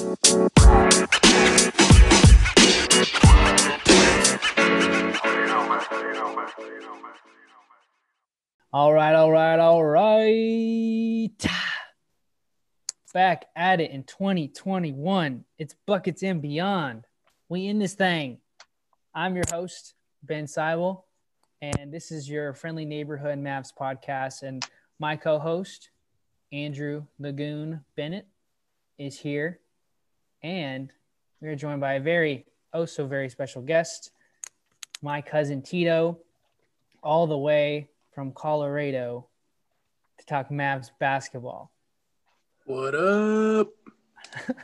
All right, all right, all right. Back at it in 2021. It's buckets and beyond. We in this thing. I'm your host, Ben Seibel, and this is your friendly neighborhood Mavs podcast. And my co-host, Andrew Lagoon Bennett, is here. And we are joined by a very, oh so very special guest, my cousin Tito, all the way from Colorado to talk Mavs basketball. What up?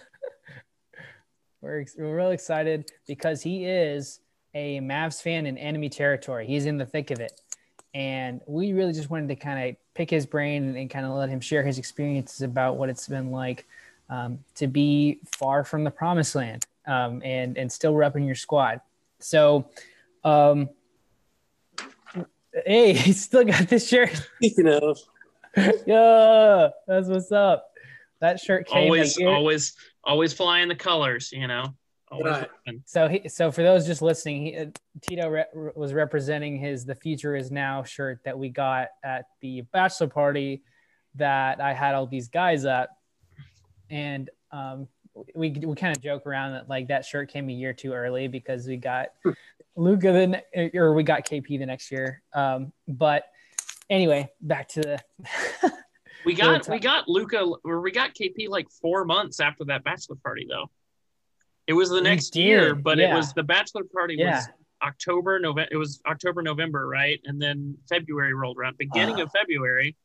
we're, we're really excited because he is a Mavs fan in enemy territory. He's in the thick of it. And we really just wanted to kind of pick his brain and, and kind of let him share his experiences about what it's been like um, to be far from the promised land um, and, and still repping your squad. So, um, hey, he still got this shirt. Speaking of, yeah, that's what's up. That shirt came always, like always, always flying the colors. You know. Right. So he, so for those just listening, he, uh, Tito re- was representing his "The Future Is Now" shirt that we got at the bachelor party that I had all these guys at, and um, we we kind of joke around that like that shirt came a year too early because we got Luka the or we got KP the next year. Um, but anyway, back to the. We got we got Luka or we got KP like four months after that bachelor party though. It was the next year, but yeah. it was the bachelor party Yeah. was October, November. It was October, November, right? And then February rolled around, beginning of February,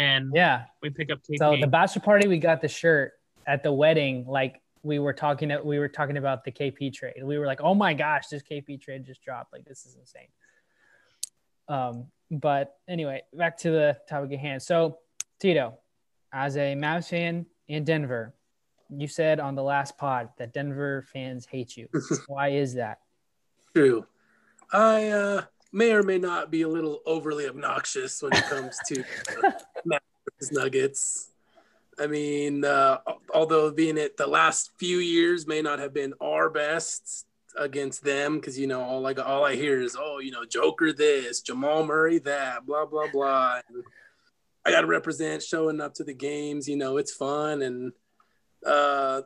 and yeah. we pick up KP. So the bachelor party, we got the shirt at the wedding. Like we were talking, we were talking about the KP trade. We were like, "Oh my gosh, this KP trade just dropped! Like this is insane." Um, but anyway, back to the topic at hand. So Tito, as a Mavs fan in Denver, you said on the last pod that Denver fans hate you. Why is that? true. I uh, may or may not be a little overly obnoxious when it comes to Mavericks Nuggets. I mean, uh, although being it the last few years may not have been our best against them, because you know all like all I hear is oh you know Joker this, Jamal Murray that, blah blah blah. And I got to represent showing up to the games. You know it's fun and uh,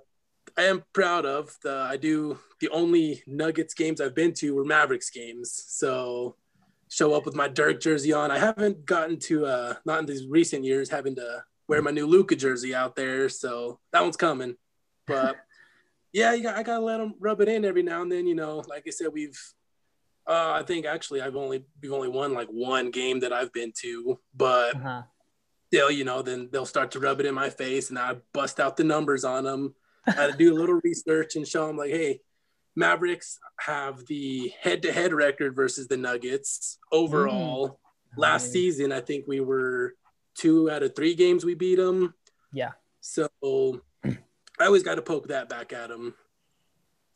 I am proud of the I do the only Nuggets games I've been to were Mavericks games. So show up with my Dirk jersey on. I haven't gotten to uh not in these recent years having to wear my new Luka jersey out there. So that one's coming. But yeah, you got, I gotta let them rub it in every now and then. You know, like I said, we've uh, I think actually I've only we've only won like one game that I've been to, but Uh-huh. still, you know, then they'll start to rub it in my face and I bust out the numbers on them. I had to do a little research and show them like, hey, Mavericks have the head-to-head record versus the Nuggets overall. Last Mm. season, I think we were two out of three games we beat them. Yeah. So I always got to poke that back at them.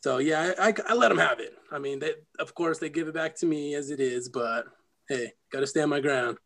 So yeah, I, I, I let them have it. I mean, they, of course they give it back to me as it is, but hey, got to stand my ground.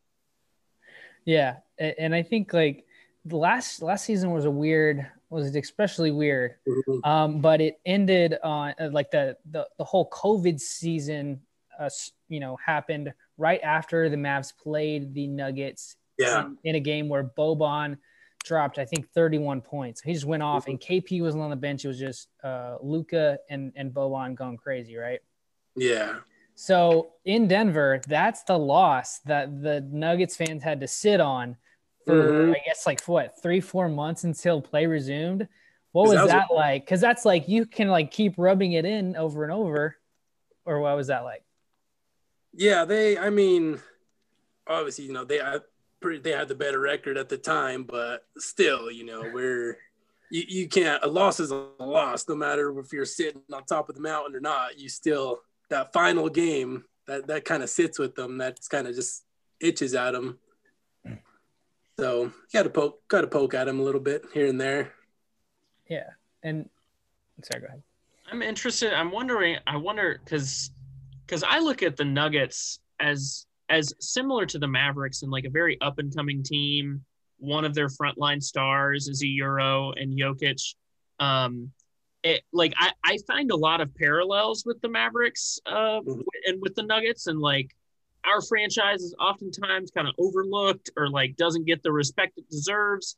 Yeah, and I think like the last last season was a weird was especially weird. Mhm. Um, but it ended on uh, like the, the the whole COVID season, uh, you know, happened right after the Mavs played the Nuggets Yeah. in, in a game where Boban dropped, I think, 31 points. He just went off, and KP was on the bench. It was just uh, Luka and and Boban going crazy, right? Yeah. So in Denver, that's the loss that the Nuggets fans had to sit on for Mhm. I guess like what three, four months until play resumed. What was that that, was- like? Because that's like you can like keep rubbing it in over and over, or what was that like? Yeah, they. I mean, obviously, you know, they I, they had the better record at the time, but still, you know, we're you, you can't. A loss is a loss, no matter if you're sitting on top of the mountain or not. You still that final game that that kind of sits with them. That's kind of just itches at them. So you got to poke, got to poke at him a little bit here and there. Yeah, and sorry, go ahead. I'm interested. I'm wondering. I wonder because because I look at the Nuggets as as similar to the Mavericks and like a very up and coming team. One of their frontline stars is a Euro and Jokic. Um, it, like I, I find a lot of parallels with the Mavericks uh, Mhm. and with the Nuggets, and like our franchise is oftentimes kind of overlooked or like doesn't get the respect it deserves.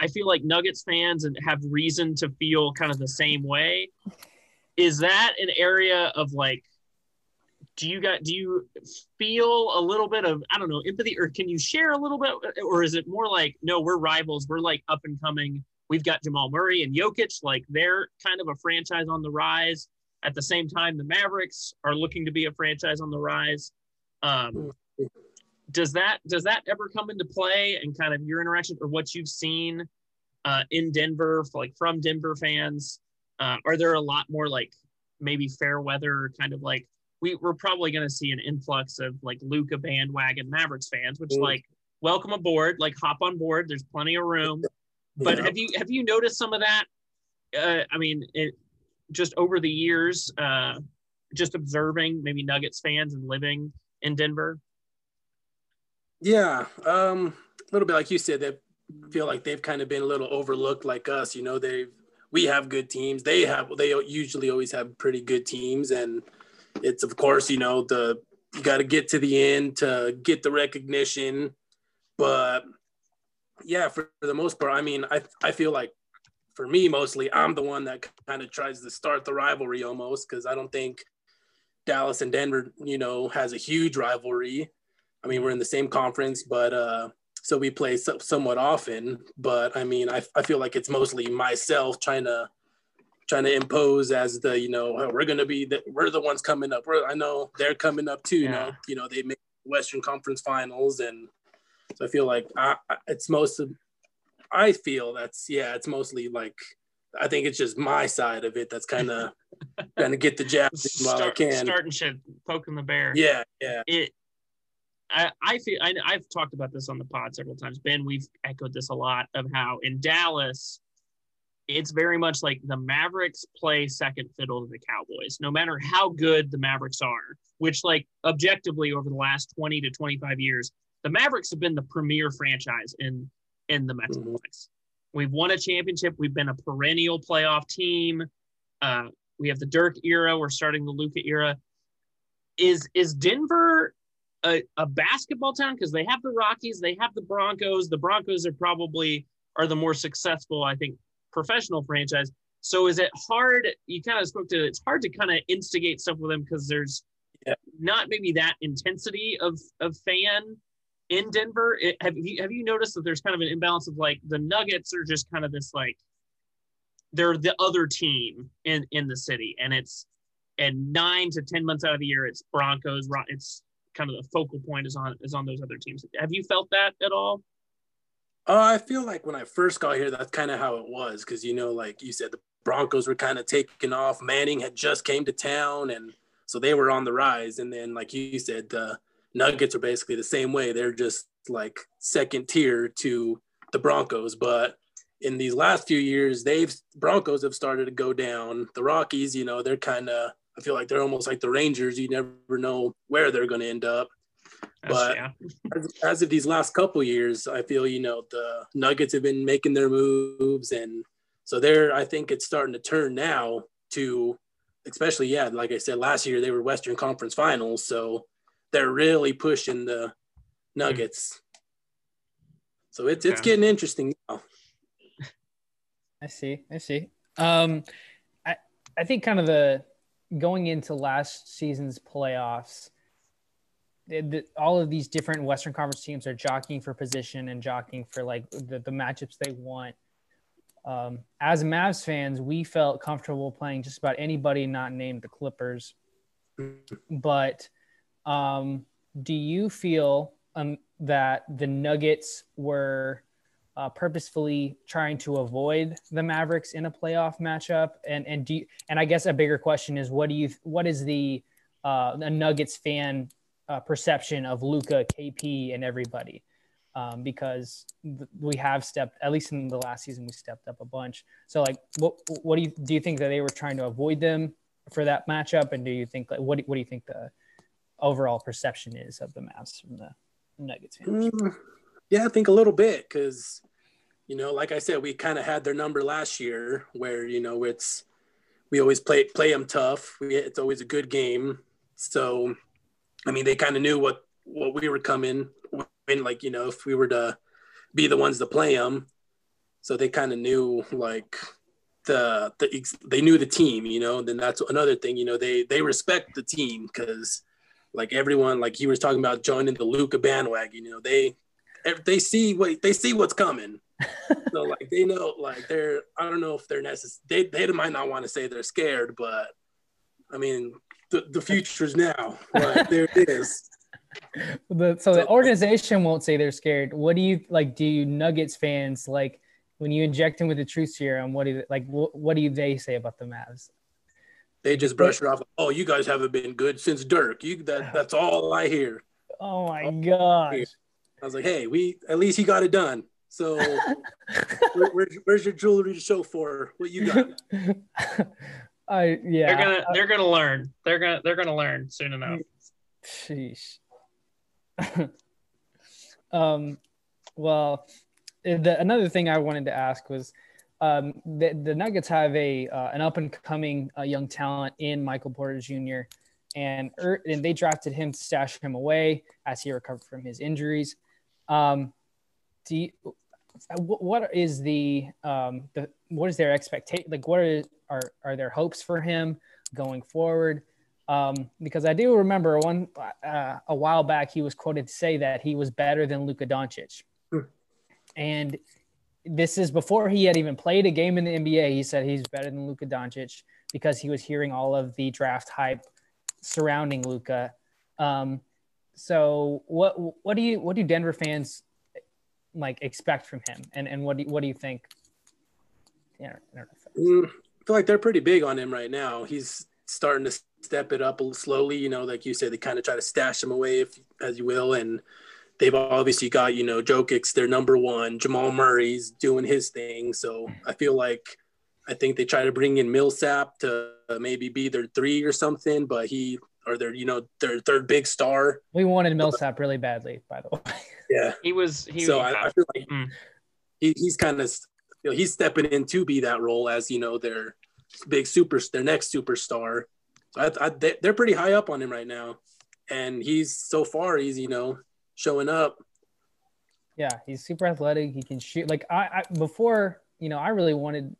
I feel like Nuggets fans and have reason to feel kind of the same way. Is that an area of like? Do you got? Do you feel a little bit of I don't know empathy, or can you share a little bit, or is it more like no, we're rivals, we're like up and coming. We've got Jamal Murray and Jokic, like they're kind of a franchise on the rise. At the same time, the Mavericks are looking to be a franchise on the rise. Um, does that does that ever come into play and kind of your interaction or what you've seen uh, in Denver, like from Denver fans? Uh, are there a lot more like maybe fair weather, kind of like we, we're probably going to see an influx of like Luka bandwagon Mavericks fans, which Mm. like welcome aboard, like hop on board. There's plenty of room. But Yeah. have you have you noticed some of that? Uh, I mean, it, just over the years, uh, just observing maybe Nuggets fans and living in Denver. Yeah, um, a little bit like you said. They feel like they've kind of been a little overlooked, like us. You know, they we have good teams. They have they usually always have pretty good teams, and it's of course you know the you got to get to the end to get the recognition. But yeah, for, for the most part, I mean, I I feel like for me mostly, I'm the one that kind of tries to start the rivalry almost because I don't think Dallas and Denver, you know, has a huge rivalry. I mean, we're in the same conference, but uh, so we play so, somewhat often. But I mean, I, I feel like it's mostly myself trying to trying to impose as the you know "Oh, we're gonna be the, we're the ones coming up. We're, I know they're coming up too. You know, you know they make Western Conference Finals, and so I feel like I, I- it's most of. I feel that's yeah, it's mostly like I think it's just my side of it that's kind of kind of get the jabs in while I can. starting shit, poking the bear. Yeah, yeah. It. I, I feel I, I've talked about this on the pod several times. Ben, we've echoed this a lot of how in Dallas, it's very much like the Mavericks play second fiddle to the Cowboys, no matter how good the Mavericks are. Which, like, objectively, over the last twenty to twenty-five years, the Mavericks have been the premier franchise in in the Metroplex. Mm-hmm. We've won a championship. We've been a perennial playoff team. Uh, we have the Dirk era. We're starting the Luca era. Is is Denver a, a basketball town because they have the Rockies, they have the Broncos. The Broncos are probably are the more successful, I think, professional franchise. So is it hard? You kind of spoke to. It's hard to kind of instigate stuff with them because there's Yeah. not maybe that intensity of of fan in Denver. It, have you have you noticed that there's kind of an imbalance of like the Nuggets are just kind of this like they're the other team in in the city, and it's and nine to ten months out of the year it's Broncos. Ro- It's kind of the focal point is on is on those other teams. Have you felt that at all? Uh, I feel like when I first got here, that's kind of how it was. Cause you know, like you said, the Broncos were kind of taking off. Manning had just came to town. And so they were on the rise. And then, like you said, the Nuggets are basically the same way. They're just like second tier to the Broncos. But in these last few years, they've Broncos have started to go down. The Rockies, you know, they're kind of, I feel like they're almost like the Rangers. You never know where they're going to end up But- yeah, as, as of these last couple years, I feel you know the Nuggets have been making their moves, and so they're. I think it's starting to turn now to, especially yeah, like I said last year they were Western Conference Finals, so they're really pushing the Nuggets. So it's it's Okay. getting interesting now. I see. I see. Um, I I think kind of the going into last season's playoffs, the, the, all of these different Western Conference teams are jockeying for position and jockeying for like the, the matchups they want. Um, as Mavs fans, we felt comfortable playing just about anybody not named the Clippers. But um, do you feel um, that the Nuggets were uh, purposefully trying to avoid the Mavericks in a playoff matchup? And and do you, and I guess a bigger question is what do you what is the uh, the Nuggets fan uh, perception of Luka, KP, and everybody? Um, because we have stepped at least in the last season we stepped up a bunch. So like, what what do you do? You think that they were trying to avoid them for that matchup? And do you think like what do- what do you think the overall perception is of the Mavs from the Nuggets? Mm, yeah, I think a little bit because you know, like I said, we kind of had their number last year, where you know it's we always play play them tough. We, it's always a good game. So, I mean, they kind of knew what what we were coming in. Like you know, if we were to be the ones to play them, so they kind of knew like the the they knew the team. You know, and then that's another thing. You know, they they respect the team because like everyone like he was talking about joining the Luka bandwagon. You know, they they see what they see what's coming. so like they know like they're I don't know if they're necessary. They they might not want to say they're scared, but I mean the the future's now. Like there it is. The, so the organization won't say they're scared. What do you like? Do you Nuggets fans like when you inject them with the truth serum? What do they, like? What, what do they say about the Mavs? They just brush it off. Oh, you guys haven't been good since Dirk. You that that's all I hear. Oh my gosh. I was like, hey, we at least he got it done. So where, where's, where's your jewelry to show for what you got? I yeah. They're gonna they're gonna learn. They're gonna they're gonna learn soon enough. Sheesh. um, well, the another thing I wanted to ask was, um, the, the Nuggets have a uh, an up and coming uh, young talent in Michael Porter Jr. And, er, and they drafted him to stash him away as he recovered from his injuries. Um, do you, what is the um the what is their expectation like what are are are their hopes for him going forward um because i do remember one uh, a while back he was quoted to say that he was better than Luka Doncic hmm. and this is before he had even played a game in the NBA he said he's better than Luka Doncic because he was hearing all of the draft hype surrounding Luka um so what what do you what do Denver fans like expect from him, and and what do you, what do you think? Yeah, I, mm, I feel like they're pretty big on him right now. He's starting to step it up slowly. You know, like you said, they kind of try to stash him away, if as you will, and they've obviously got you know Jokic's their number one. Jamal Murray's doing his thing, so I feel like I think they try to bring in Millsap to maybe be their three or something, but he or their you know their third big star. We wanted Millsap really badly, by the way. Yeah, he was. He, so I, I, feel like mm. he, he's kind of you know he's stepping in to be that role as you know their big super their next superstar. So I, I, they're pretty high up on him right now, and he's so far he's you know showing up. Yeah, he's super athletic. He can shoot. Like I, I before you know I really wanted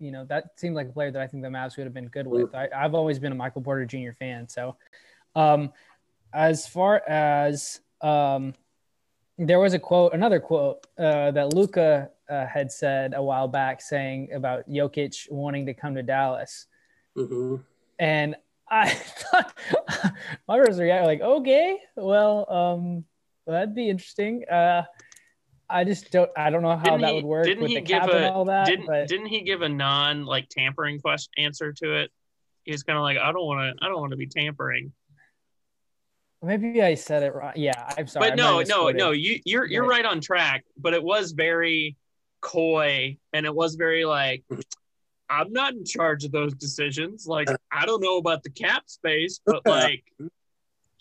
you know, that seemed like a player that I think the Mavs would have been good with. I, have always been a Michael Porter Jr. fan. So, um, as far as um, there was a quote, another quote uh, that Luka uh, had said a while back, saying about Jokic wanting to come to Dallas, mm-hmm. and I thought my first reaction like, okay, well, um, that'd be interesting. Uh, I just don't. I don't know how didn't that he, would work didn't with he the give cap a, and all that. Didn't but... Didn't he give a non like tampering question answer to it? He's kind of like, I don't want to. I don't want to be tampering. Maybe I said it wrong. Yeah, I'm sorry. But no, no, no. You you're you're right on track. But it was very coy, and it was very like. I'm not in charge of those decisions. Like, I don't know about the cap space, but like,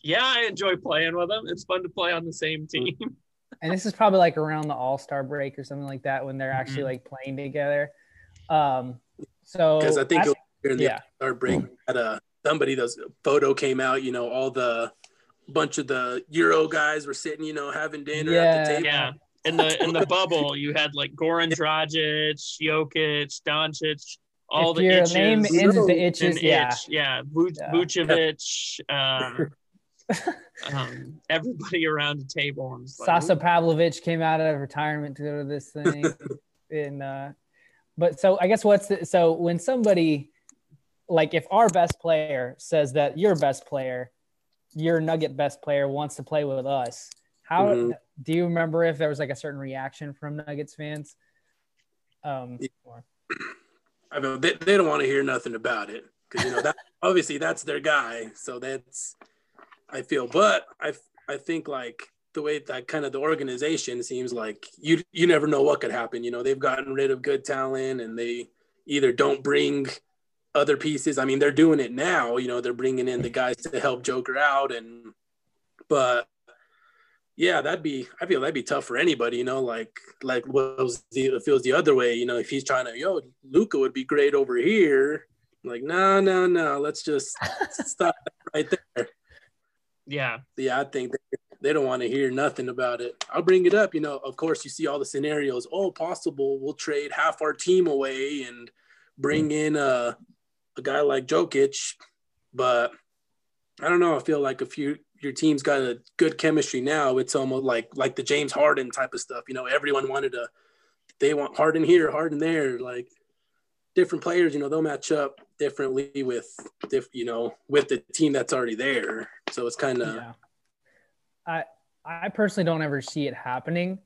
yeah, I enjoy playing with them. It's fun to play on the same team and this is probably like around the All Star break or something like that when they're actually mm-hmm. like playing together. Um, so because I think during the yeah. All Star break, had a somebody those photo came out. You know, all the bunch of the Euro guys were sitting, you know, having dinner yeah. at the table. Yeah. In the in the bubble, you had like Goran Dragic, Jokic, Doncic, all if the your itches. name ends the itches, yeah, itch, yeah, Vucevic, um, um, everybody around the table. Sasa like, Pavlovic came out of retirement to go to this thing. and uh, but so I guess what's the, so when somebody like if our best player says that your best player, your Nugget best player wants to play with us, how mm-hmm. do you remember if there was like a certain reaction from Nuggets fans? Um, or... I mean, they, they don't want to hear nothing about it because you know that obviously that's their guy, so that's I feel, but I I think like the way that kind of the organization seems like you you never know what could happen. You know, they've gotten rid of good talent and they either don't bring other pieces. I mean, they're doing it now. You know, they're bringing in the guys to help Joker out, and but Yeah, that'd be. I feel that'd be tough for anybody. You know, like like was the it feels the other way. You know, if he's trying to, yo, Luka would be great over here. Like, no, no, no. Let's just stop right there. Yeah. Yeah, I think they, they don't want to hear nothing about it. I'll bring it up. You know, of course, you see all the scenarios. Oh, possible we'll trade half our team away and bring mm. in a a guy like Jokic, but I don't know. I feel like if you your team's got a good chemistry now, it's almost like like the James Harden type of stuff. You know, everyone wanted to they want Harden here, Harden there, like different players, you know, they'll match up differently with diff, you know, with the team that's already there. So it's kind of Yeah. I I personally don't ever see it happening.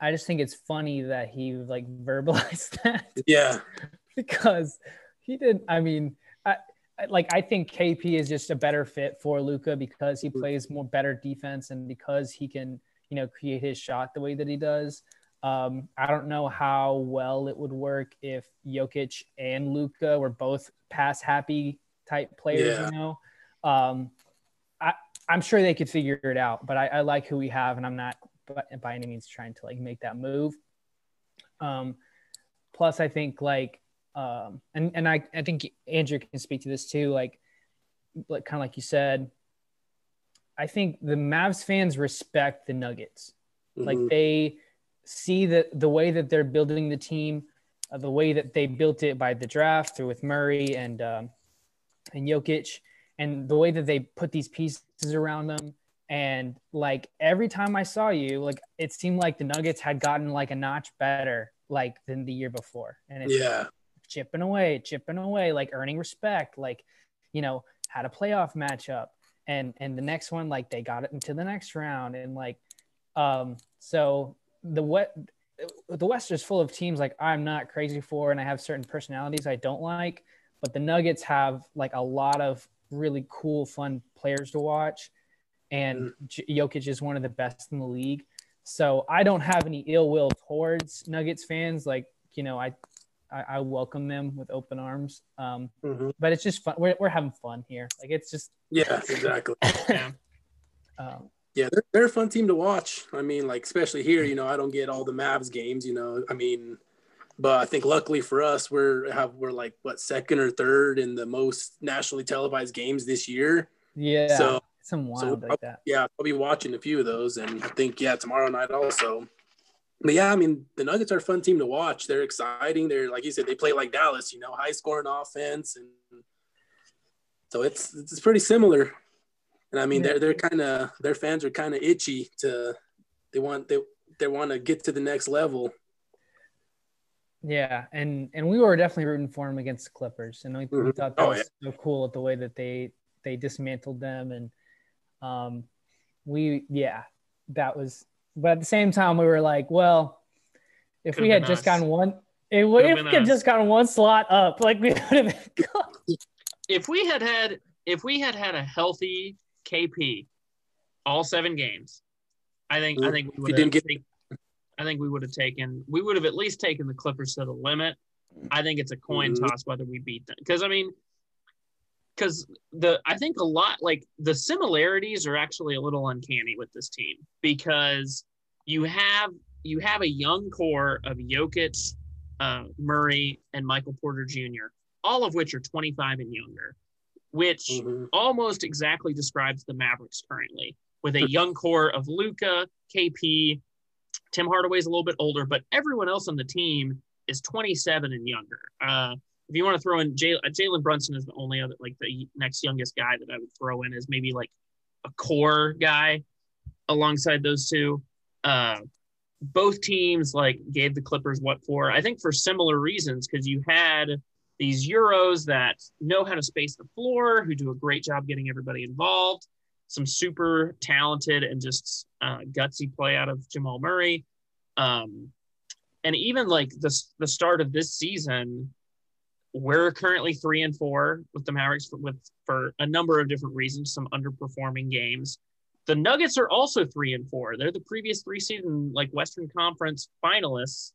I just think it's funny that he like verbalized that yeah. because he didn't. I mean, I I- like I think KP is just a better fit for Luka because he mm-hmm. plays more better defense and because he can you know create his shot the way that he does. Um, I don't know how well it would work if Jokic and Luka were both pass happy type players. Yeah. You know, um, I I'm sure they could figure it out. But I, I like who we have, and I'm not by, by any means trying to like make that move. Um, plus, I think like um, and and I I think Andrew can speak to this too. Like like kind of like you said, I think the Mavs fans respect the Nuggets. Like Mhm. they see that the way that they're building the team, uh, the way that they built it by the draft through with Murray and um, and Jokic, and the way that they put these pieces around them. And like every time I saw you, like it seemed like the Nuggets had gotten like a notch better, like than the year before. And it's yeah. chipping away, chipping away, like earning respect, like, you know, had a playoff matchup. And and the next one, like they got it into the next round. And like um, so the what the West is full of teams like I'm not crazy for, and I have certain personalities I don't like, but the Nuggets have like a lot of really cool, fun players to watch. And J- Jokic is one of the best in the league. So I don't have any ill will towards Nuggets fans. Like, you know, I I, I welcome them with open arms. Um, Mhm. but it's just fun. We're, we're having fun here. Like it's just, Yeah, exactly. Yeah. um, Yeah, they're, they're a fun team to watch. I mean, like especially here, you know, I don't get all the Mavs games, you know. I mean, but I think luckily for us, we're have we're like what second or third in the most nationally televised games this year. yeah, So some wild like that. yeah, I'll be watching a few of those, and I think yeah, tomorrow night also. But yeah, I mean, the Nuggets are a fun team to watch. They're exciting. They're like you said, they play like Dallas, you know, high scoring offense, and so it's it's pretty similar. And I mean, Yeah. they're they're kind of their fans are kind of itchy to they want they they want to get to the next level. Yeah, and and we were definitely rooting for them against the Clippers, and we, we Mhm. thought that Oh, was so cool at the way that they they dismantled them, and um, we yeah, that was. But at the same time, we were like, well, if Could've we had just us. gotten one, if we, Could've if we had us. just gotten one slot up, like we would have been. If we had had if we had had a healthy KP all seven games, I think I think we would didn't have get- I think we would have taken we would have at least taken the Clippers to the limit. I think it's a coin Mhm. toss whether we beat them because I mean because the I think a lot like the similarities are actually a little uncanny with this team because you have you have a young core of Jokic, uh, Murray, and Michael Porter Jr., all of which are 25 and younger, which Mhm. almost exactly describes the Mavericks currently, with a young core of Luka, KP, Tim Hardaway's a little bit older, but everyone else on the team is 27 and younger. Uh, if you want to throw in uh, Jalen Brunson is the only other, like the next youngest guy that I would throw in as maybe like a core guy alongside those two. Uh, both teams like gave the Clippers what for. I think for similar reasons because you had these Euros that know how to space the floor, who do a great job getting everybody involved. Some super talented and just uh, gutsy play out of Jamal Murray. Um, and even like the, the start of this season, we're currently three and four with the Mavericks for, with for a number of different reasons, some underperforming games. The Nuggets are also three and four. They're the previous three season like Western Conference finalists,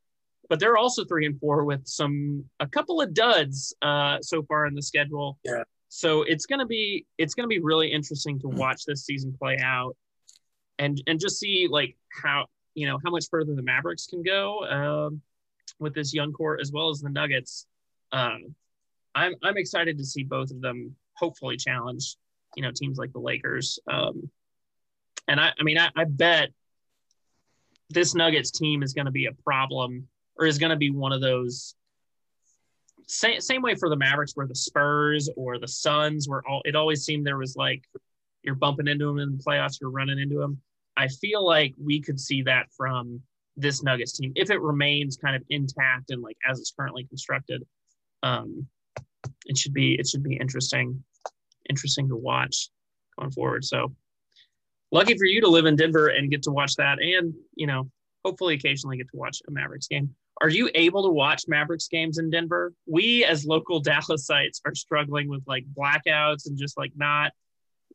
but they're also three and four with some a couple of duds uh, so far in the schedule. Yeah. So it's gonna be it's gonna be really interesting to watch this season play out. and and just see like how you know how much further the Mavericks can go um, with this young core as well as the Nuggets. Um, I'm I'm excited to see both of them hopefully challenge you know teams like the Lakers. Um, and I I mean I, I bet this Nuggets team is going to be a problem or is going to be one of those same, same way for the Mavericks where the Spurs or the Suns were all it always seemed there was like you're bumping into them in the playoffs, you're running into them. I feel like we could see that from this Nuggets team if it remains kind of intact and like as it's currently constructed. Um, it should be it should be interesting, interesting to watch going forward. So lucky for you to live in Denver and get to watch that, and you know hopefully occasionally get to watch a Mavericks game. Are you able to watch Mavericks games in Denver? We as local Dallasites are struggling with like blackouts and just like not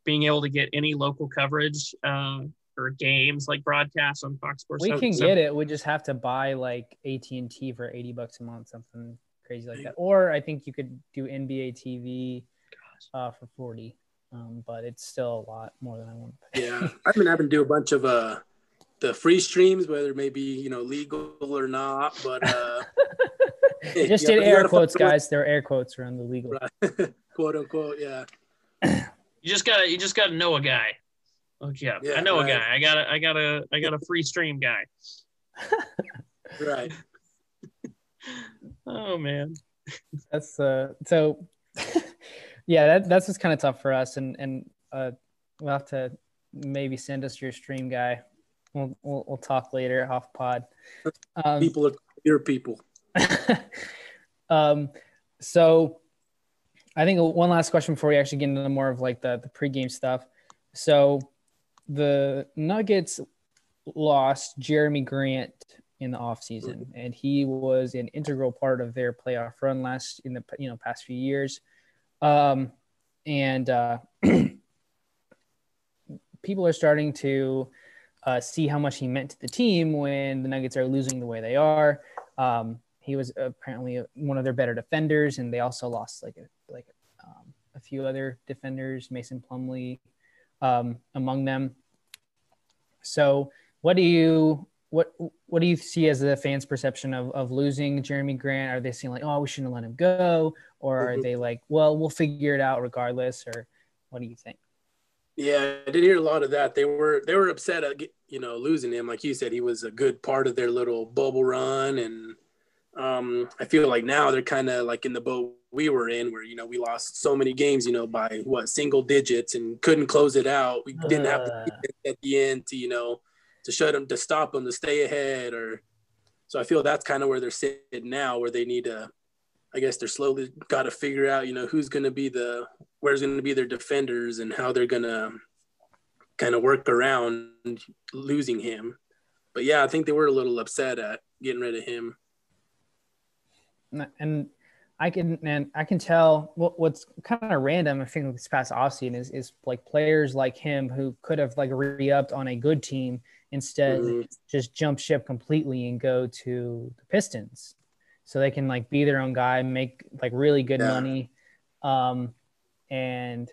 being able to get any local coverage uh, or games like broadcasts on Fox Sports. We can so, get it. We just have to buy like AT and T for eighty bucks a month, something crazy like that. Or I think you could do NBA TV uh, for forty, um, but it's still a lot more than I want. To pay. Yeah, I've been having to do a bunch of uh the free streams, whether it may be you know legal or not, but. uh just did air quotes, guys. There are air quotes around the legal, right. quote unquote. Yeah. You just gotta you just gotta know a guy. Okay, yeah, yeah I know right. a guy. I got a I got a I got a free stream guy. right. oh man. That's uh so yeah, that that's just kind of tough for us and and uh we'll have to maybe send us your stream guy. We'll we'll, we'll talk later off pod. Um, people are your people. um so I think one last question before we actually get into more of like the, the pregame stuff. So the Nuggets lost Jerami Grant in the offseason, and he was an integral part of their playoff run last in the you know past few years. Um, and uh, people are starting to uh, see how much he meant to the team when the Nuggets are losing the way they are. Um, he was apparently one of their better defenders, and they also lost like a like um, a few other defenders, Mason Plumlee um, among them. So, what do you what what do you see as the fans' perception of, of losing Jerami Grant? Are they saying like, oh, we shouldn't let him go, or are mm-hmm. they like, well, we'll figure it out regardless, or what do you think? Yeah, I did hear a lot of that. They were they were upset at you know losing him. Like you said, he was a good part of their little bubble run, and um, I feel like now they're kind of like in the boat we were in, where you know we lost so many games, you know, by what single digits and couldn't close it out. We didn't have the at the end to you know to shut them, to stop them, to stay ahead, or so I feel that's kind of where they're sitting now, where they need to. I guess they're slowly got to figure out, you know, who's going to be the, where's going to be their defenders, and how they're going to kind of work around losing him. But yeah, I think they were a little upset at getting rid of him and I can and I can tell what, what's kind of random. I think this past offseason is is like players like him who could have like re-upped on a good team instead mm-hmm. just jump ship completely and go to the Pistons, so they can like be their own guy, make like really good yeah. money, um, and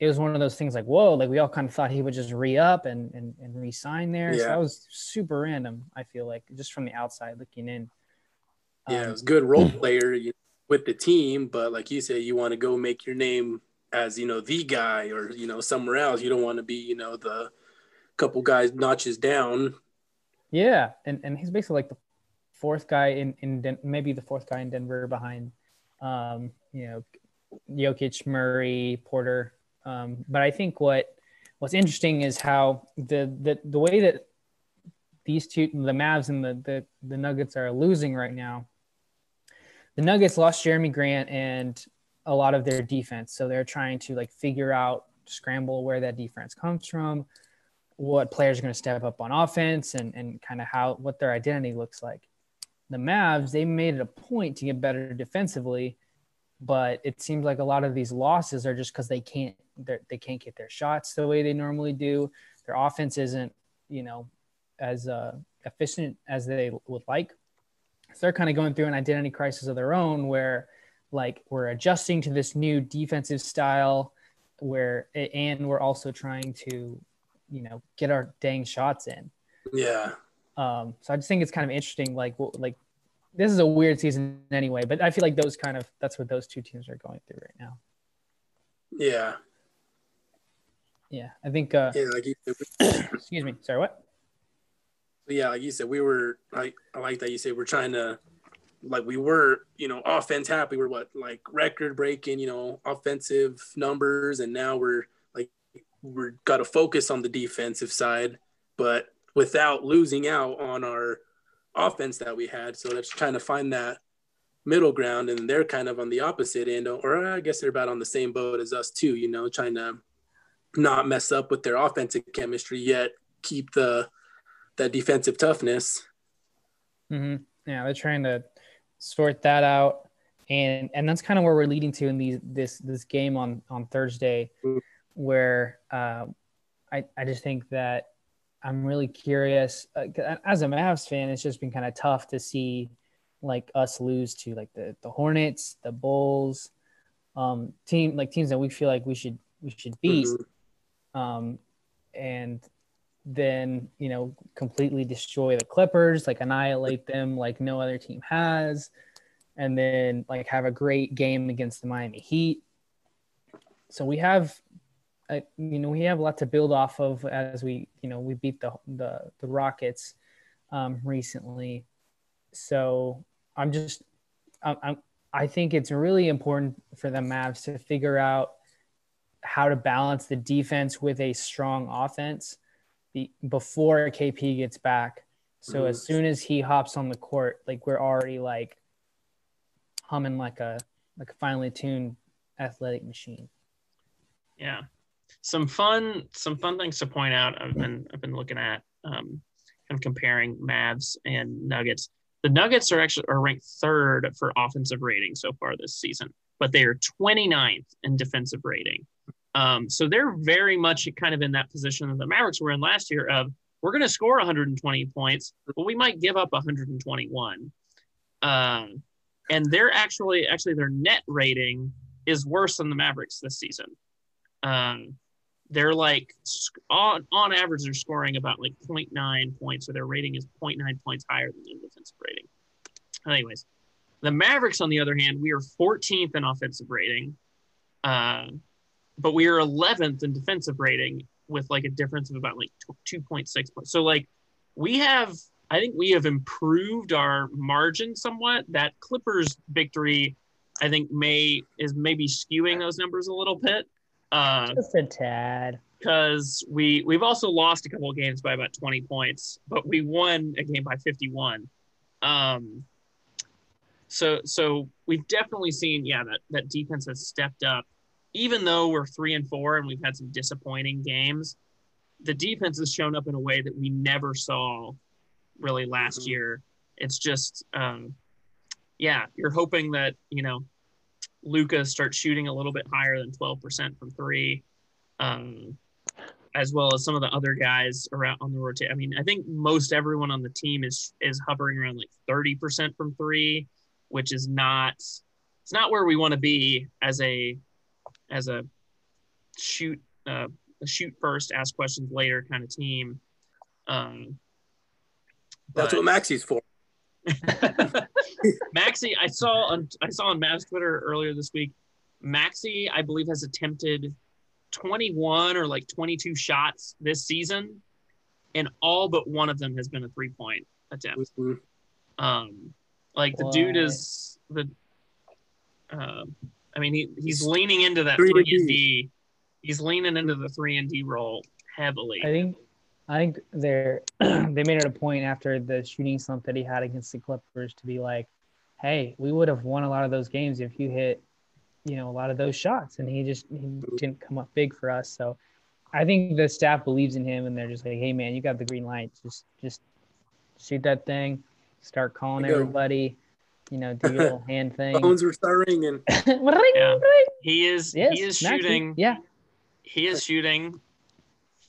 it was one of those things like whoa, like we all kind of thought he would just re-up and and, and re-sign there. Yeah. So that was super random. I feel like just from the outside looking in. Yeah, um, it was good role player with the team, but like you said, you want to go make your name as you know the guy, or you know somewhere else. You don't want to be you know the couple guys notches down. Yeah, and and he's basically like the fourth guy in in Den- maybe the fourth guy in Denver behind, um, you know, Jokic, Murray, Porter. Um, but I think what what's interesting is how the the the way that these two, the Mavs and the the, the Nuggets are losing right now the Nuggets lost Jerami Grant and a lot of their defense. So they're trying to like figure out, scramble where that defense comes from, what players are going to step up on offense, and, and kind of how what their identity looks like. The Mavs, they made it a point to get better defensively, but it seems like a lot of these losses are just because they can't they can't get their shots the way they normally do. Their offense isn't, you know, as uh, efficient as they would like. So they're kind of going through an identity crisis of their own where like we're adjusting to this new defensive style where and we're also trying to you know, get our dang shots in. Yeah. Um, so I just think it's kind of interesting. Like, like this is a weird season anyway, but I feel like those kind of that's what those two teams are going through right now. Yeah. Yeah, I think. Uh, Yeah, like you said, excuse me. Sorry, what? yeah, like you said, we were like I like that you said we're trying to like we were, you know, offense happy. We're what like record breaking, you know, offensive numbers, and now we're like we're got to focus on the defensive side, but without losing out on our offense that we had. So that's trying to find that middle ground, and they're kind of on the opposite end, or I guess they're about on the same boat as us too. You know, trying to not mess up with their offensive chemistry yet keep the that defensive toughness. Mm-hmm. Yeah, they're trying to sort that out, and and that's kind of where we're leading to in these this this game on on Thursday, Mm. where uh, I I just think that I'm really curious. Uh, as a Mavs fan, it's just been kind of tough to see like us lose to like the the Hornets, the Bulls, um, team like teams that we feel like we should we should beat. Mhm. um, and then you know completely destroy the Clippers, like annihilate them like no other team has, and then like have a great game against the Miami Heat. So we have, uh, you know, we have a lot to build off of as we, you know, we beat the the, the Rockets um, recently. So I'm just, I'm, I'm, I think it's really important for the Mavs to figure out how to balance the defense with a strong offense be, before KP gets back. So as Mhm. soon as he hops on the court, like we're already like humming like a like a finely tuned athletic machine. Yeah. Some fun some fun things to point out. I've been I've been looking at um kind of comparing Mavs and Nuggets. The Nuggets are actually are ranked third for offensive rating so far this season, but they are 29th in defensive rating. Um, so they're very much kind of in that position that the Mavericks were in last year of we're going to score 120 points, but we might give up 121. Um, and they're actually actually their net rating is worse than the Mavericks this season. Um, they're like on on average they're scoring about like 0.9 points, so their rating is 0.9 points higher than their defensive rating. Anyways, the Mavericks on the other hand, we are 14th in offensive rating, uh, but we are 11th in defensive rating with like a difference of about like 2.6 points. So like we have I think we have improved our margin somewhat. That Clippers victory, I think, may is maybe skewing those numbers a little bit. Uh, Just a tad. because we we've also lost a couple of games by about 20 points, but we won a game by 51. Um, so so we've definitely seen yeah that that defense has stepped up, even though we're three and four and we've had some disappointing games. The defense has shown up in a way that we never saw really last Mhm. year. It's just um, yeah, you're hoping that you know Luka starts shooting a little bit higher than 12% from three um, as well as some of the other guys around on the rotate. I mean, I think most everyone on the team is is hovering around like thirty percent from three, which is not it's not where we want to be as a as a shoot uh, a shoot first, ask questions later kind of team. Um, That's but- what Maxi's for. Maxi, I saw on I saw on Mavs Twitter earlier this week. Maxi, I believe, has attempted 21 or like 22 shots this season, and all but one of them has been a three point attempt. Mhm. Um, like the dude is the. Um, I mean, he, he's leaning into that Three three and and D. D. He's leaning into the three and D role heavily. I think I think they're they made it a point after the shooting slump that he had against the Clippers to be like, hey, we would have won a lot of those games if you hit, you know, a lot of those shots. And he just he didn't come up big for us. So I think the staff believes in him and they're just like, hey man, you got the green light. Just just shoot that thing, start calling There you go. everybody, you know, do your little hand thing. Phones were starting, and Yeah. He is Yes, he is Maxi. shooting Yeah. he is shooting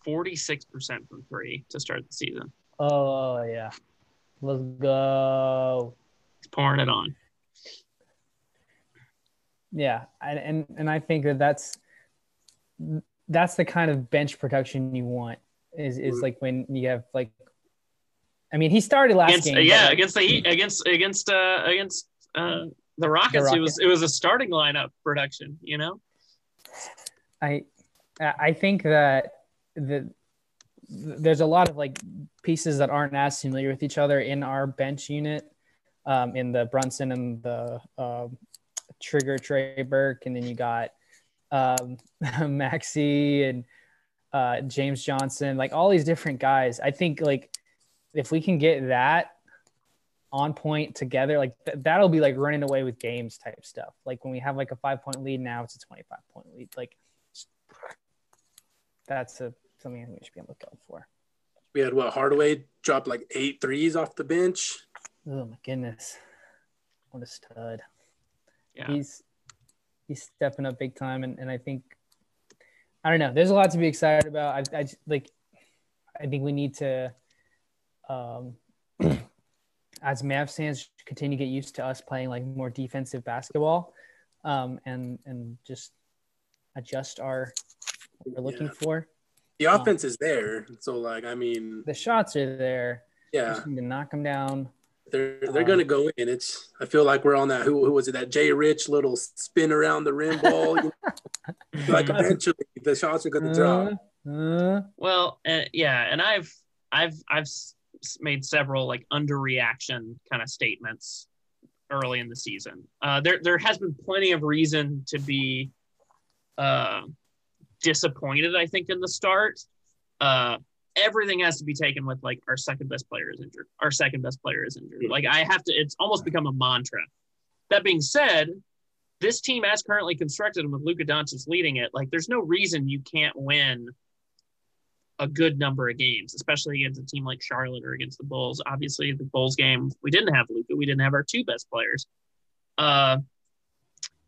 46% from three to start the season. Oh yeah. Let's go. He's pouring it on. Yeah, and, and and I think that that's that's the kind of bench production you want is is like when you have like, I mean, he started last against, game. yeah, like, against the Heat, against against uh, against uh, the Rockets. It was it was a starting lineup production. You know. I I think that the there's a lot of like pieces that aren't as familiar with each other in our bench unit, um, in the Brunson and the um, Trigger Trey Burke, and then you got um, Maxi and uh, James Johnson, like all these different guys. I think like if we can get that on point together, like th- that'll be like running away with games type stuff. Like when we have like a five point lead now, it's a 25 point lead. Like that's a, something I think we should be on the lookout for. We had what Hardaway dropped like eight threes off the bench. Oh my goodness. What a stud. Yeah. He's he's stepping up big time and, and I think I don't know. There's a lot to be excited about. I, I just, like I think we need to um as Mavs fans continue to get used to us playing like more defensive basketball um and and just adjust our what we're looking Yeah. for. The Um, offense is there, so like I mean, The shots are there. We yeah, just need to knock them down. they're they're Um, gonna go in. It's I feel like we're on that who who was it that Jay Rich little spin around the rim ball. you know, like eventually the shots are gonna drop. Uh, uh, Well, uh, yeah, and I've I've I've s- s- made several like underreaction kind of statements early in the season. Uh, there there has been plenty of reason to be uh, disappointed. I think in the start, uh, everything has to be taken with like our second best player is injured. Our second best player is injured. Like I have to. It's almost become a mantra. That being said, this team as currently constructed and with Luka Doncic leading it, like there's no reason you can't win a good number of games, especially against a team like Charlotte or against the Bulls. Obviously, the Bulls game we didn't have Luka, we didn't have our two best players. Uh,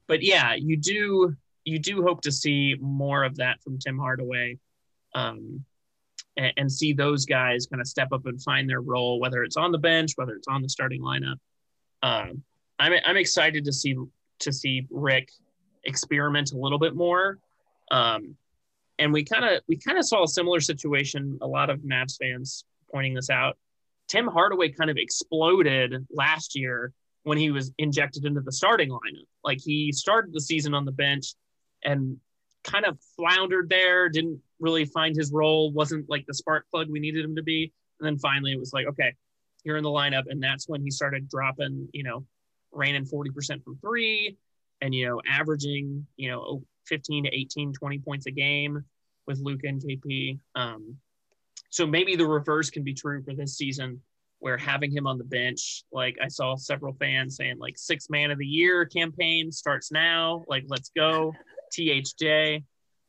but yeah, you do you do hope to see more of that from Tim Hardaway, um, and, and see those guys kind of step up and find their role, whether it's on the bench, whether it's on the starting lineup. Um, I'm I'm excited to see to see Rick experiment a little bit more. Um, and we kind of we kind of saw a similar situation. A lot of Mavs fans pointing this out. Tim Hardaway kind of exploded last year when he was injected into the starting lineup. Like he started the season on the bench and kind of floundered there, didn't really find his role, wasn't like the spark plug we needed him to be. And then finally it was like, okay, you're in the lineup. And that's when he started dropping, you know, raining 40% from three and, you know, averaging, you know, 15 to 18, 20 points a game with Luka and KP. Um, so maybe the reverse can be true for this season where having him on the bench, like I saw several fans saying like six man of the year campaign starts now. Like, let's go THJ.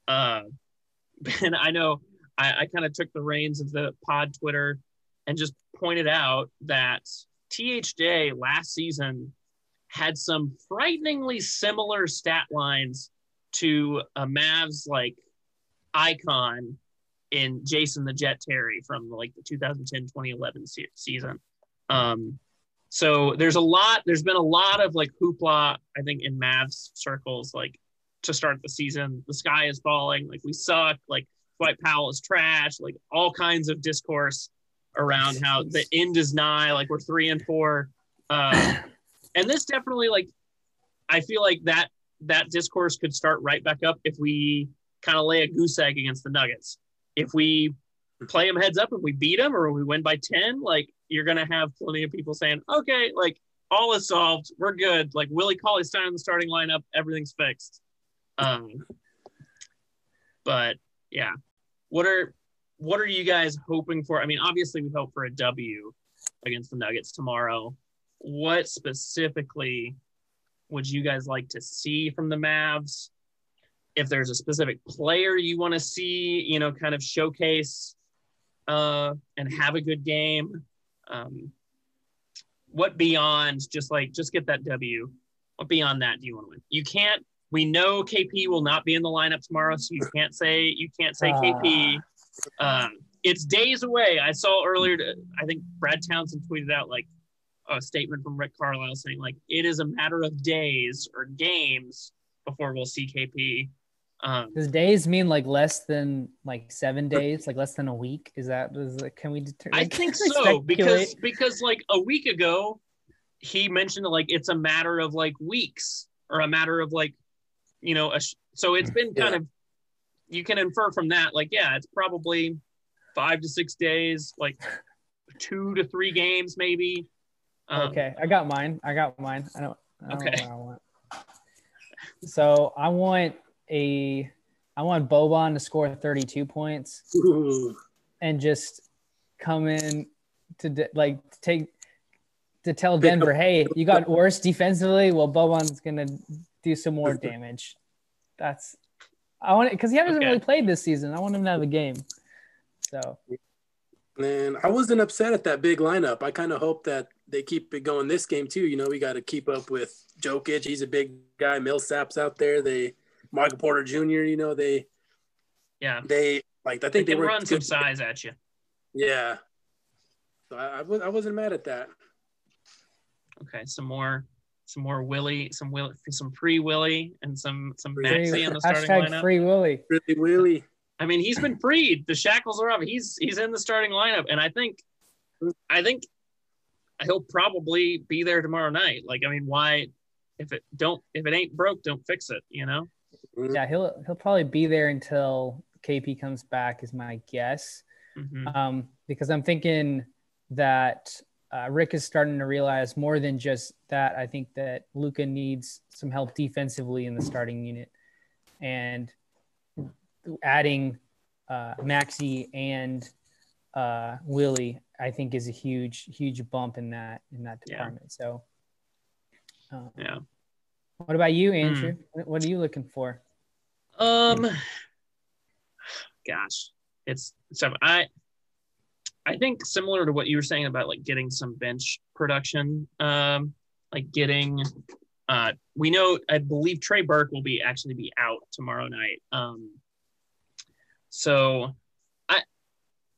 Uh, and I know I, I kind of took the reins of the pod Twitter and just pointed out that THJ last season had some frighteningly similar stat lines to a Mavs like icon in Jason the Jet Terry from like the 2010-2011 se- season. Um, so there's a lot. There's been a lot of like hoopla, I think, in Mavs circles, like to start the season. The sky is falling. Like we suck. Like Dwight Powell is trash. Like all kinds of discourse around how the end is nigh. Like we're three and four. Uh, and this definitely like I feel like that that discourse could start right back up if we kind of lay a goose egg against the Nuggets. If we play them heads up, if we beat them or we win by 10, like you're going to have plenty of people saying, okay, like all is solved. We're good. Like Willie Cauley Stein in the starting lineup. Everything's fixed. Um, but yeah, what are, what are you guys hoping for? I mean, obviously we hope for a W against the Nuggets tomorrow. What specifically would you guys like to see from the Mavs? If there's a specific player you want to see, you know, kind of showcase uh, and have a good game. Um, what beyond just like just get that W? What beyond that do you want to win? You can't. We know KP will not be in the lineup tomorrow, so you can't say you can't say KP. Um, it's days away. I saw earlier. I think Brad Townsend tweeted out like a statement from Rick Carlisle saying like it is a matter of days or games before we'll see KP. Um, Does days mean like less than like seven days, like less than a week? Is that is that, can we determine? I think so because because like a week ago, he mentioned like it's a matter of like weeks or a matter of like, you know, a sh- so it's been kind Yeah. of you can infer from that like yeah, it's probably five to six days, like two to three games maybe. Um, okay, I got mine. I got mine. I don't. I don't Okay. know what I want. So I want a, I want Boban to score 32 points Ooh. and just come in to de- like take to tell Denver, hey, you got worse defensively. Well, Boban's gonna do some more damage. That's I want it because he hasn't Okay. really played this season. I want him to have a game. So And I wasn't upset at that big lineup. I kind of hope that they keep it going this game too. You know, we got to keep up with Jokic. He's a big guy. Millsap's out there. They Michael Porter Jr. You know, they Yeah, they like I they think they, can were run some good. size at you. Yeah. So I, I, was, I wasn't mad at that. Okay, some more, some more Willie, some Will, some free Willie, and some some Free- Maxi in the starting hashtag lineup. free Willie. Really, Willie. I mean, he's been freed. The shackles are off. He's he's in the starting lineup, and I think, I think, he'll probably be there tomorrow night. Like, I mean, why? If it don't, if it ain't broke, don't fix it. You know? Yeah, he'll he'll probably be there until KP comes back, is my guess. Mhm. Um, because I'm thinking that uh, Rick is starting to realize more than just that. I think that Luka needs some help defensively in the starting unit, and adding uh, Maxi and uh, Willie, I think, is a huge, huge bump in that in that Yeah. department. So, uh, Yeah. what about you, Andrew? What- What are you looking for? Um, gosh, it's so I, I think similar to what you were saying about like getting some bench production, um, like getting, uh, we know I believe Trey Burke will be actually be out tomorrow night. Um, so I,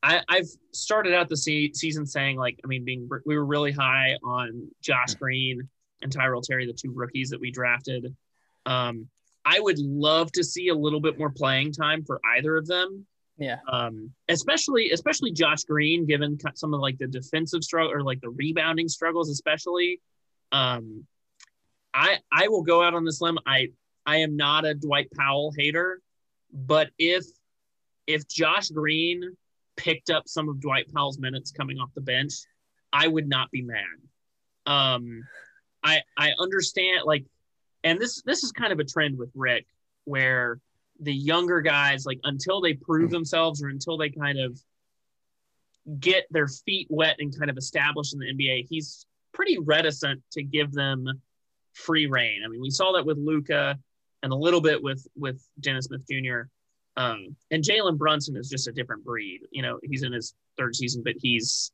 I I've started out the se- season saying like I mean being we were really high on Josh Green and Tyrell Terry, the two rookies that we drafted. Um, I would love to see a little bit more playing time for either of them. Yeah, Um, especially especially Josh Green, given some of like the defensive struggle or like the rebounding struggles, especially. Um, I I will go out on this limb. I I am not a Dwight Powell hater, but if if Josh Green picked up some of Dwight Powell's minutes coming off the bench, I would not be mad. Um, I I understand like, and this this is kind of a trend with Rick where the younger guys like until they prove themselves or until they kind of get their feet wet and kind of establish in the NBA, he's pretty reticent to give them free reign. I mean, we saw that with Luka and a little bit with with Dennis Smith Jr. Um, and Jalen Brunson is just a different breed. You know, he's in his third season, but he's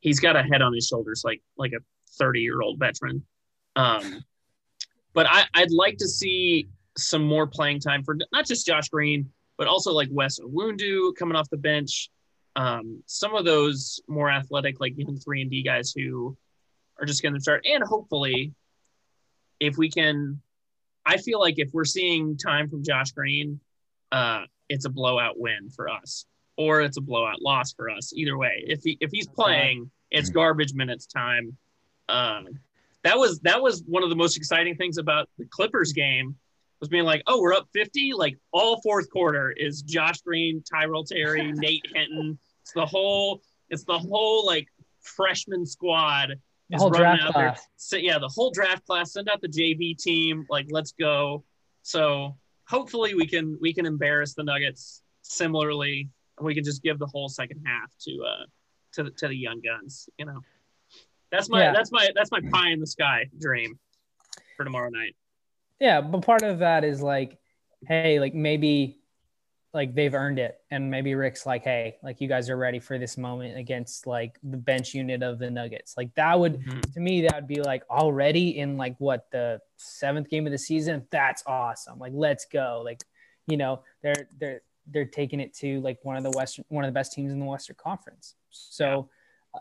he's got a head on his shoulders like like a 30 year old veteran. Um, but I, I'd like to see some more playing time for not just Josh Green, but also like Wes Iwundu coming off the bench. Um, some of those more athletic, like young three and D guys who are just going to start, and hopefully, if we can, I feel like if we're seeing time from Josh Green, uh, it's a blowout win for us, or it's a blowout loss for us. Either way, if he if he's playing, it's garbage minutes time. Um, that was that was one of the most exciting things about the Clippers game was being like, oh, we're up 50. Like all fourth quarter is Josh Green, Tyrell Terry, Nate Hinton. It's the whole, it's the whole like freshman squad The is whole running draft out class. there. So yeah, the whole draft class. Send out the JV team. Like, let's go. So hopefully we can we can embarrass the Nuggets similarly. and We can just give the whole second half to uh to the, to the young guns. You know, that's my Yeah. that's my that's my pie in the sky dream for tomorrow night. Yeah, but part of that is like, hey, like maybe like they've earned it. And maybe Rick's like, hey, like you guys are ready for this moment against like the bench unit of the Nuggets. Like that would Mhm. to me, that would be like already in like what the seventh game of the season. That's awesome. Like, let's go. Like, you know, they're they're they're taking it to like one of the western one of the best teams in the Western Conference. So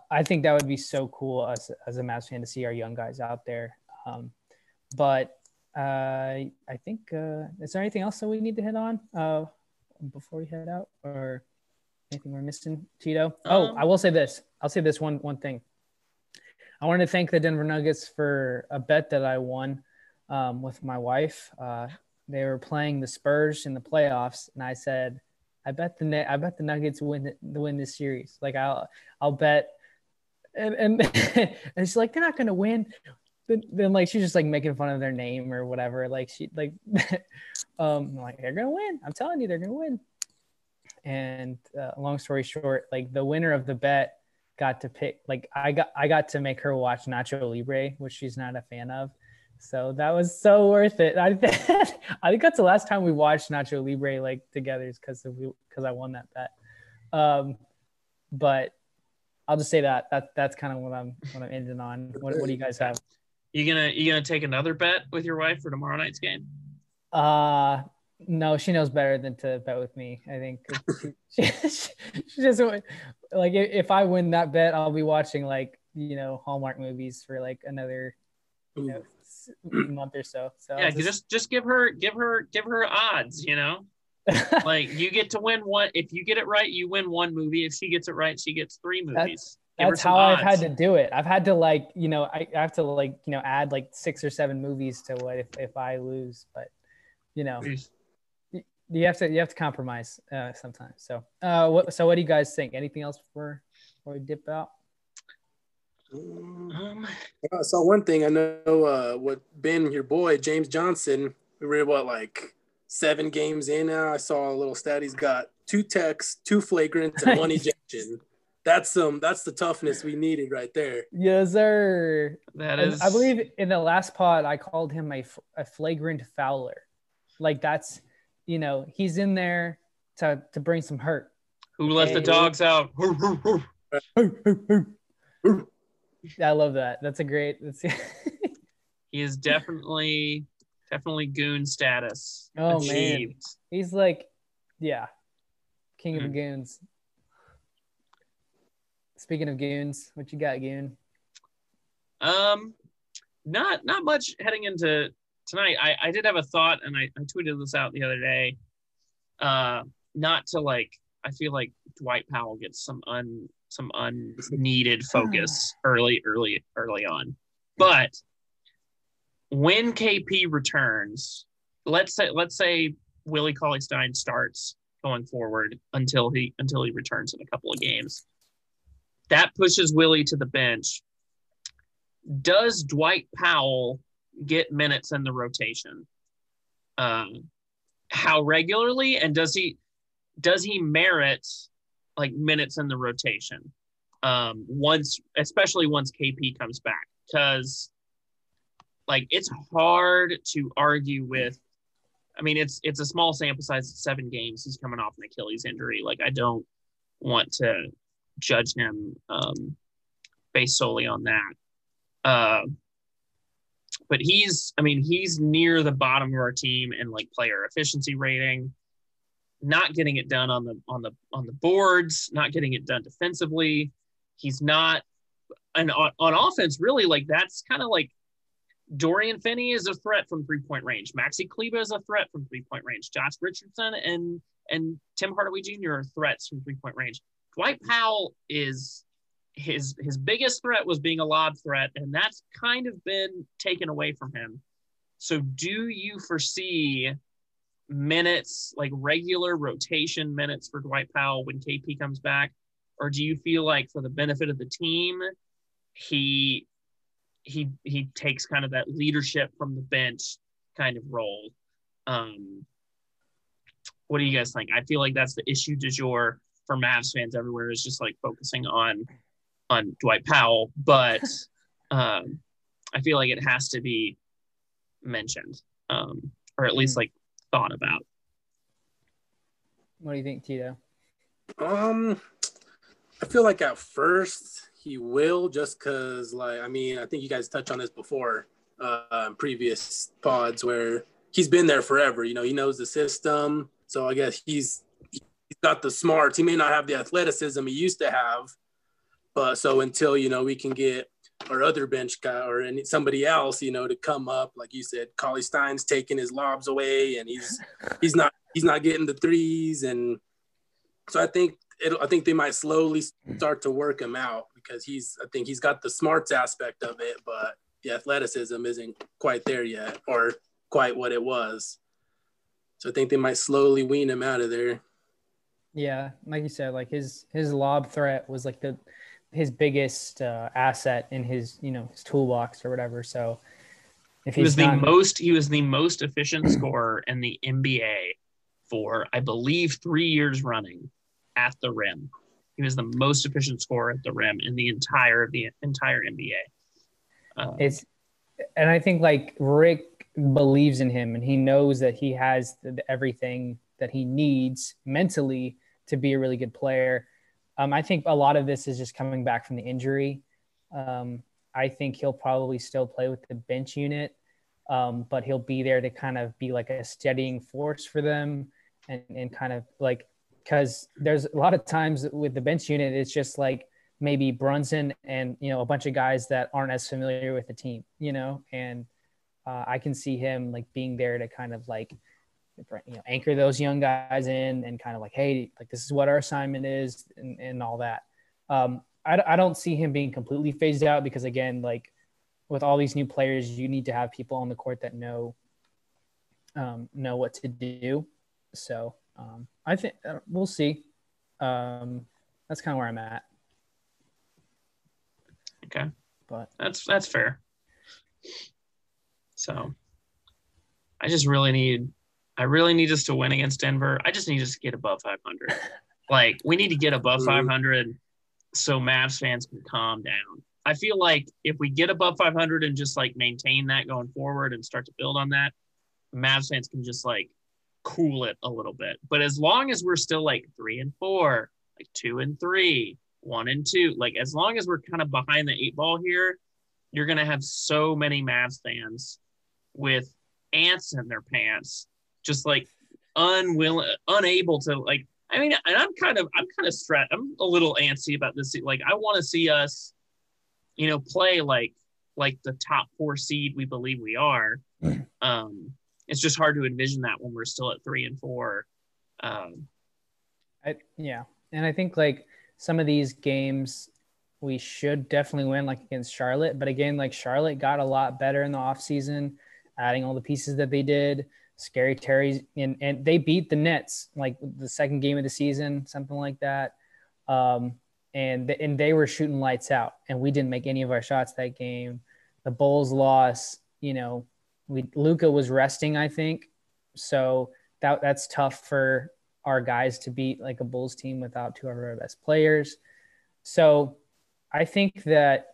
I think that would be so cool as as a Mavs fan to see our young guys out there. Um, but I think uh, is there anything else that we need to hit on uh, before we head out, or anything we're missing, Tito? oh, Um, I will say this. I'll say this one one thing. I wanted to thank the Denver Nuggets for a bet that I won um, with my wife. Uh, they were playing the Spurs in the playoffs, and I said, "I bet the. I bet the Nuggets win the win this series. Like I'll I'll bet." And and, and she's like, "They're not going to win." Then, like she's just like making fun of their name or whatever. Like she like, um, like they're gonna win. I'm telling you, they're gonna win. And uh, long story short, like the winner of the bet got to pick like I got I got to make her watch Nacho Libre, which she's not a fan of. So that was so worth it. I I think that's the last time we watched Nacho Libre like together because because I won that bet. Um, but I'll just say that that that's kind of what I'm what I'm ending on. What, what do you guys have? You gonna you gonna take another bet with your wife for tomorrow night's game? Uh no, she knows better than to bet with me. I think she, she, she just like if, if I win that bet, I'll be watching like you know Hallmark movies for like another you know, month or so. So Yeah, I'll just just give her give her give her odds. You know, like you get to win one. If you get it right, you win one movie. If she gets it right, she gets three movies. Give her That's some how I've had to do it. I've had to like, you know, I I have to like, you know, add like six or seven movies to what if, if I lose, but you know, you have to you have to compromise uh, sometimes. So, uh, what so what do you guys think? Anything else before before we dip out? Um, Um, I saw one thing. I know uh, what Ben, your boy James Johnson. We were what like seven games in now. I saw a little stat. He's got two techs, two flagrants, and one ejection. That's some. that's the toughness we needed right there. Yes, sir. that And I believe in the last pod I called him a, f- a flagrant fouler. Like that's, you know, he's in there to to bring some hurt. who let the dogs out. I love that. That's a great. That's He is definitely definitely goon status Oh, man. he's like, yeah, king of Mhm. goons. Speaking of goons, what you got, goon? Um, not not much heading into tonight. I I did have a thought, and I, I tweeted this out the other day. Uh, not to like. I feel like Dwight Powell gets some un some unneeded focus early early early on, but when KP returns, let's say let's say Willie Cauley Stein starts going forward until he until he returns in a couple of games. That pushes Willie to the bench does Dwight Powell get minutes in the rotation? Um, how regularly, and does he does he merit like minutes in the rotation? Um, once, especially once KP comes back, because like it's hard to argue with. I mean, it's it's a small sample size, seven games. He's coming off an Achilles injury. Like I don't want to judge him um, based solely on that. Uh, but he's, I mean, he's near the bottom of our team in like player efficiency rating. Not getting it done on the on the on the boards, not getting it done defensively. He's not, and on, on offense, really like that's kind of like Dorian Finney is a threat from three point range. Maxi Kleber is a threat from three point range. Josh Richardson and and Tim Hardaway Jr. are threats from three point range. Dwight Powell is his his biggest threat was being a lob threat, and that's kind of been taken away from him. So, do you foresee minutes like regular rotation minutes for Dwight Powell when KP comes back, or do you feel like for the benefit of the team, he he he takes kind of that leadership from the bench kind of role? Um, what do you guys think? I feel like that's the issue du jour for Mavs fans everywhere is just like focusing on on Dwight Powell, but um, I feel like it has to be mentioned, um, or at least like thought about. What do you think, Tito? Um, I feel like at first he will, just because, like, I mean, I think you guys touched on this before, uh, in previous pods where he's been there forever. You know, he knows the system, so I guess he's he's got the smarts. He may not have the athleticism he used to have, but so until you know we can get our other bench guy or any, somebody else, you know, to come up. Like you said, Cauley Stein's taking his lobs away, and he's he's not he's not getting the threes, and so I think it, I think they might slowly start to work him out because he's I think he's got the smarts aspect of it, but the athleticism isn't quite there yet, or quite what it was. So I think they might slowly wean him out of there. Yeah, like you said, like his his lob threat was like the his biggest uh, asset in his you know his toolbox or whatever. So if he was not... the most he was the most efficient scorer in the NBA for I believe three years running at the rim. He was the most efficient scorer at the rim in the entire the entire NBA. Um, it's and I think like Rick believes in him and he knows that he has the, everything that he needs mentally to be a really good player. Um, I think a lot of this is just coming back from the injury. Um, I think he'll probably still play with the bench unit, um, but he'll be there to kind of be like a steadying force for them and, and kind of like, because there's a lot of times with the bench unit, it's just like maybe Brunson and, you know, a bunch of guys that aren't as familiar with the team, you know, and uh, I can see him like being there to kind of like, you know, anchor those young guys in and kind of like, hey, like this is what our assignment is and, and all that. Um, I, I don't see him being completely phased out because again, like with all these new players, you need to have people on the court that know um, know what to do. So um, I think uh, we'll see. Um, that's kind of where I'm at. Okay, but that's that's fair. So I just really need I really need us to win against Denver. I just need us to get above 500. like we need to get above mm-hmm. 500 so Mavs fans can calm down. I feel like if we get above 500 and just like maintain that going forward and start to build on that, Mavs fans can just like cool it a little bit. But as long as we're still like three and four, like two and three, one and two, like as long as we're kind of behind the eight ball here, you're gonna have so many Mavs fans with ants in their pants just like unwilling, unable to like. I mean, and I'm kind of, I'm kind of stressed. I'm a little antsy about this. Like, I want to see us, you know, play like like the top four seed we believe we are. Um, it's just hard to envision that when we're still at three and four. Um, I, yeah, and I think like some of these games we should definitely win, like against Charlotte. But again, like Charlotte got a lot better in the offseason, adding all the pieces that they did. Scary Terry's and, and they beat the Nets like the second game of the season, something like that. Um, and and they were shooting lights out, and we didn't make any of our shots that game. The Bulls lost. You know, we Luka was resting, I think, so that that's tough for our guys to beat like a Bulls team without two of our best players. So I think that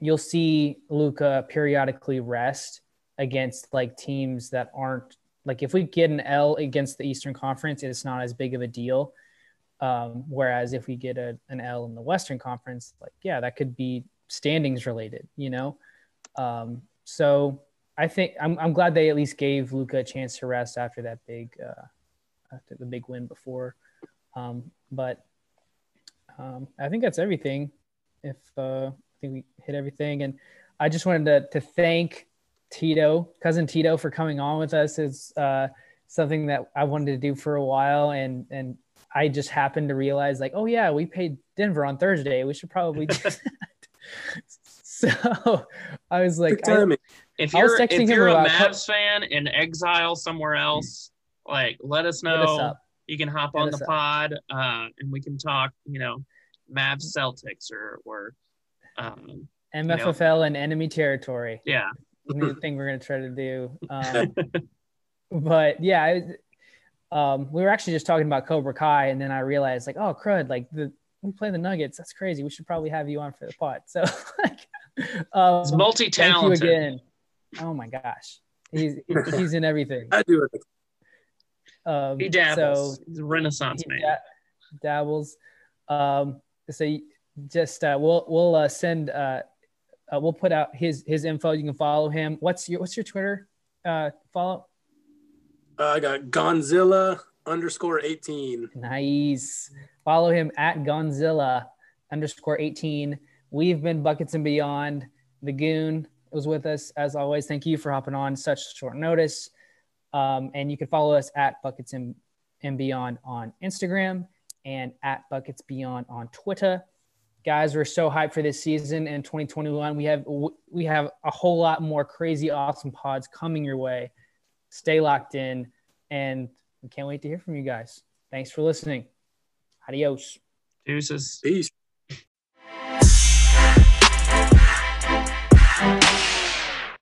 you'll see Luka periodically rest against like teams that aren't like if we get an L against the Eastern Conference, it's not as big of a deal. Um, whereas if we get a, an L in the Western Conference, like yeah, that could be standings related, you know. Um, so I think I'm, I'm glad they at least gave Luka a chance to rest after that big uh, after the big win before. Um, but um, I think that's everything. If uh, I think we hit everything, and I just wanted to, to thank Tito, cousin Tito, for coming on with us. Is uh, something that I wanted to do for a while, and and I just happened to realize like, oh yeah, we paid Denver on Thursday. We should probably do that. so I was like, I, if you're if you're a Mavs fan in exile somewhere else, like let us know. Us you can hop Hit on the pod, uh, and we can talk. You know, Mavs Celtics or or um, MFFL you know, and enemy territory. Yeah, new thing we're gonna try to do. Um, but yeah, um, we were actually just talking about Cobra Kai, and then I realized like, oh crud, like the we play the Nuggets. That's crazy. We should probably have you on for the pot. So like, um, it's multi-talented. Thank you again. Oh my gosh, he's he's in everything. I do it. Um, he dabbles. So he's a renaissance man. Da- dabbles. Um, so just uh, we'll we'll uh, send uh, uh, we'll put out his his info. You can follow him. What's your what's your Twitter uh, follow? Uh, I got Gonzilla underscore eighteen. Nice. Follow him at Gonzilla underscore eighteen. We've been Buckets and Beyond. The Goon was with us as always. Thank you for hopping on such short notice. Um, and you can follow us at Buckets and, and Beyond on Instagram and at Buckets Beyond on Twitter. Guys, we're so hyped for this season and 2021. We have we have a whole lot more crazy, awesome pods coming your way. Stay locked in, and we can't wait to hear from you guys. Thanks for listening. Adios. Deuces. Peace.